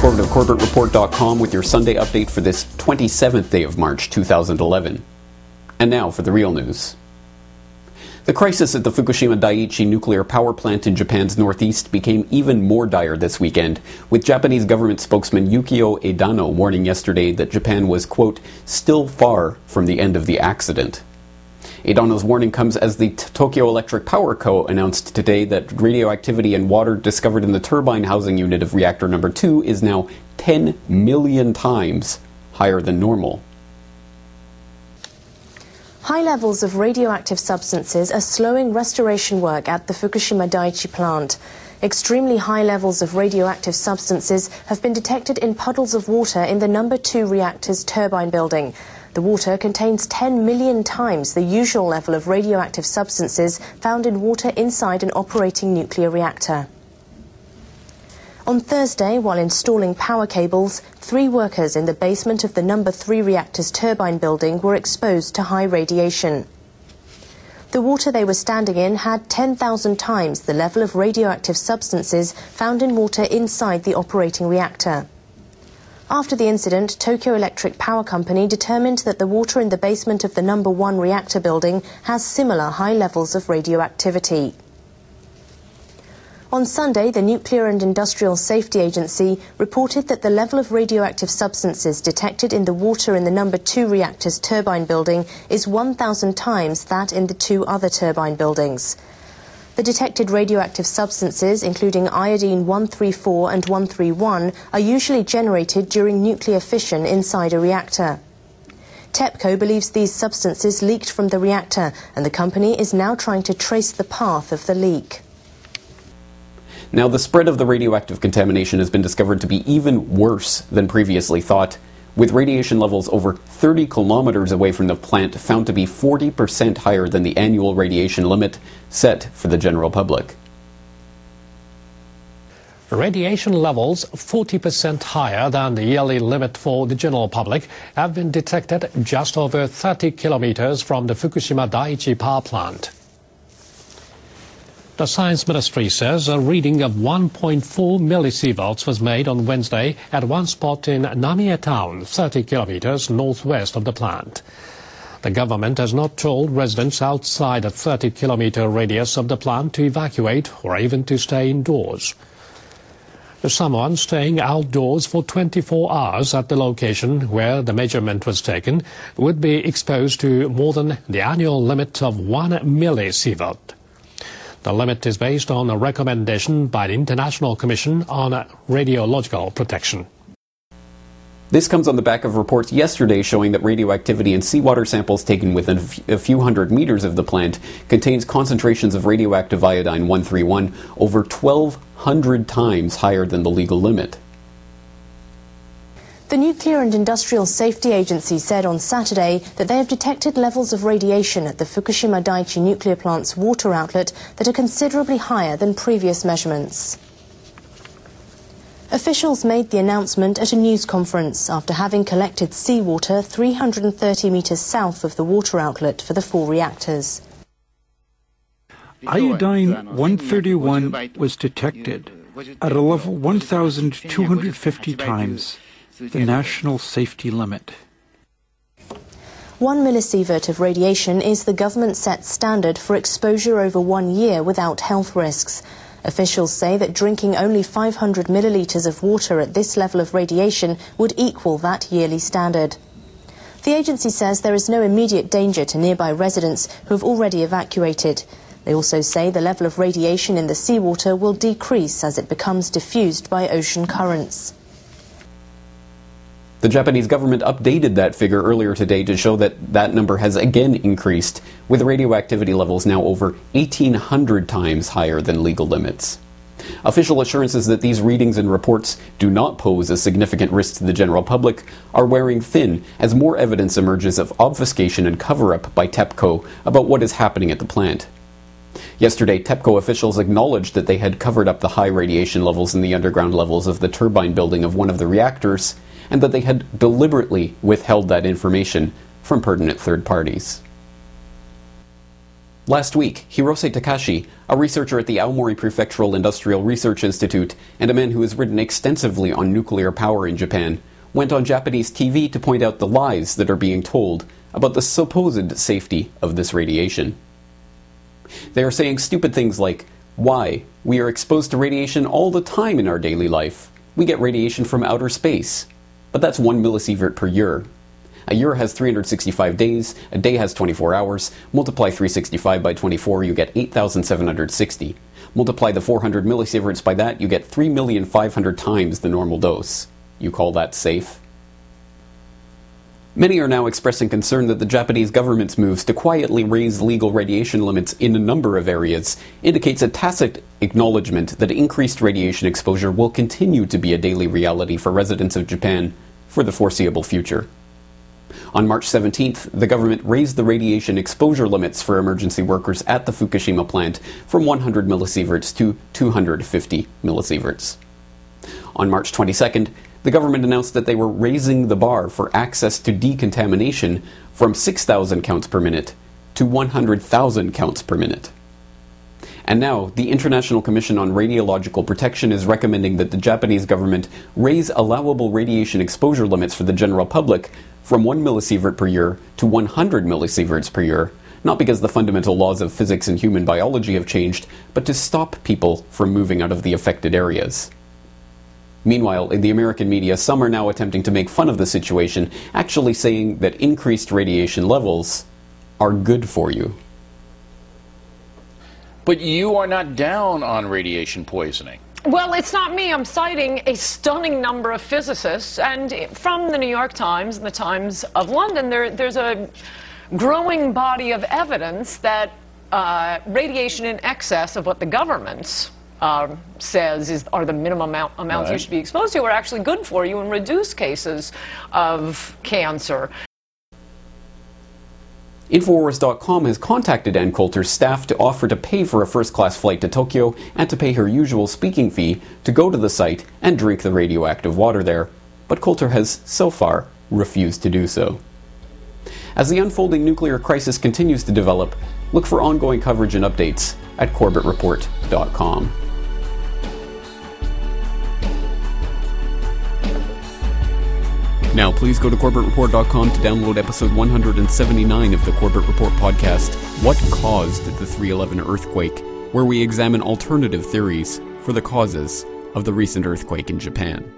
CorbettReport.com with your Sunday update for this 27th day of March 2011. And now for the real news. The crisis at the Fukushima Daiichi nuclear power plant in Japan's northeast became even more dire this weekend, with Japanese government spokesman Yukio Edano warning yesterday that Japan was, quote, still far from the end of the accident. Edano's warning comes as the Tokyo Electric Power Co. announced today that radioactivity in water discovered in the turbine housing unit of reactor number 2 is now 10 million times higher than normal. High levels of radioactive substances are slowing restoration work at the Fukushima Daiichi plant. Extremely high levels of radioactive substances have been detected in puddles of water in the number 2 reactor's turbine building. The water contains 10 million times the usual level of radioactive substances found in water inside an operating nuclear reactor. On Thursday, while installing power cables, three workers in the basement of the number 3 reactor's turbine building were exposed to high radiation. The water they were standing in had 10,000 times the level of radioactive substances found in water inside the operating reactor. After the incident, Tokyo Electric Power Company determined that the water in the basement of the number one reactor building has similar high levels of radioactivity. On Sunday, the Nuclear and Industrial Safety Agency reported that the level of radioactive substances detected in the water in the number 2 reactor's turbine building is 1,000 times that in the two other turbine buildings. The detected radioactive substances, including iodine 134 and 131, are usually generated during nuclear fission inside a reactor. TEPCO believes these substances leaked from the reactor, and the company is now trying to trace the path of the leak. Now, the spread of the radioactive contamination has been discovered to be even worse than previously thought with radiation levels over 30 kilometers away from the plant found to be 40% higher than the annual radiation limit set for the general public. Radiation levels 40% higher than the yearly limit for the general public have been detected just over 30 kilometers from the Fukushima Daiichi power plant. The Science Ministry says a reading of 1.4 millisieverts was made on Wednesday at one spot in Namie town, 30 kilometers northwest of the plant. The government has not told residents outside a 30 kilometer radius of the plant to evacuate or even to stay indoors. Someone staying outdoors for 24 hours at the location where the measurement was taken would be exposed to more than the annual limit of 1 millisievert. The limit is based on a recommendation by the International Commission on Radiological Protection. This comes on the back of reports yesterday showing that radioactivity in seawater samples taken within a few hundred meters of the plant contains concentrations of radioactive iodine 131 over 1,200 times higher than the legal limit. The Nuclear and Industrial Safety Agency said on Saturday that they have detected levels of radiation at the Fukushima Daiichi nuclear plant's water outlet that are considerably higher than previous measurements. Officials made the announcement at a news conference after having collected seawater 330 metres south of the water outlet for the four reactors. Iodine 131 was detected at a level 1,250 times the national safety limit. One millisievert of radiation is the government set standard for exposure over one year without health risks. Officials say that drinking only 500 millilitres of water at this level of radiation would equal that yearly standard. The agency says there is no immediate danger to nearby residents who have already evacuated. They also say the level of radiation in the seawater will decrease as it becomes diffused by ocean currents. The Japanese government updated that figure earlier today to show that that number has again increased, with radioactivity levels now over 1,800 times higher than legal limits. Official assurances that these readings and reports do not pose a significant risk to the general public are wearing thin as more evidence emerges of obfuscation and cover up by TEPCO about what is happening at the plant. Yesterday, TEPCO officials acknowledged that they had covered up the high radiation levels in the underground levels of the turbine building of one of the reactors and that they had deliberately withheld that information from pertinent third parties. Last week, Hirose Takashi, a researcher at the Aomori Prefectural Industrial Research Institute and a man who has written extensively on nuclear power in Japan, went on Japanese TV to point out the lies that are being told about the supposed safety of this radiation. They are saying stupid things like, why? We are exposed to radiation all the time in our daily life. We get radiation from outer space. But that's 1 millisievert per year. A year has 365 days, a day has 24 hours. Multiply 365 by 24, you get 8,760. Multiply the 400 millisieverts by that, you get 3,500 times the normal dose. You call that safe? Many are now expressing concern that the Japanese government's moves to quietly raise legal radiation limits in a number of areas indicates a tacit acknowledgement that increased radiation exposure will continue to be a daily reality for residents of Japan for the foreseeable future. On March 17th, the government raised the radiation exposure limits for emergency workers at the Fukushima plant from 100 millisieverts to 250 millisieverts. On March 22nd, the government announced that they were raising the bar for access to decontamination from 6,000 counts per minute to 100,000 counts per minute. And now, the International Commission on Radiological Protection is recommending that the Japanese government raise allowable radiation exposure limits for the general public from 1 millisievert per year to 100 millisieverts per year, not because the fundamental laws of physics and human biology have changed, but to stop people from moving out of the affected areas. Meanwhile, in the American media, some are now attempting to make fun of the situation, actually saying that increased radiation levels are good for you. But you are not down on radiation poisoning. Well, it's not me. I'm citing a stunning number of physicists, and from the New York Times and the Times of London, there, there's a growing body of evidence that uh, radiation in excess of what the government's uh, says is, are the minimum amount, amounts right. you should be exposed to are actually good for you and reduce cases of cancer. Infowars.com has contacted Ann Coulter's staff to offer to pay for a first class flight to Tokyo and to pay her usual speaking fee to go to the site and drink the radioactive water there, but Coulter has so far refused to do so. As the unfolding nuclear crisis continues to develop, look for ongoing coverage and updates at CorbettReport.com. Now, please go to CorbettReport.com to download episode 179 of the Corbett Report podcast, What Caused the 311 Earthquake, where we examine alternative theories for the causes of the recent earthquake in Japan.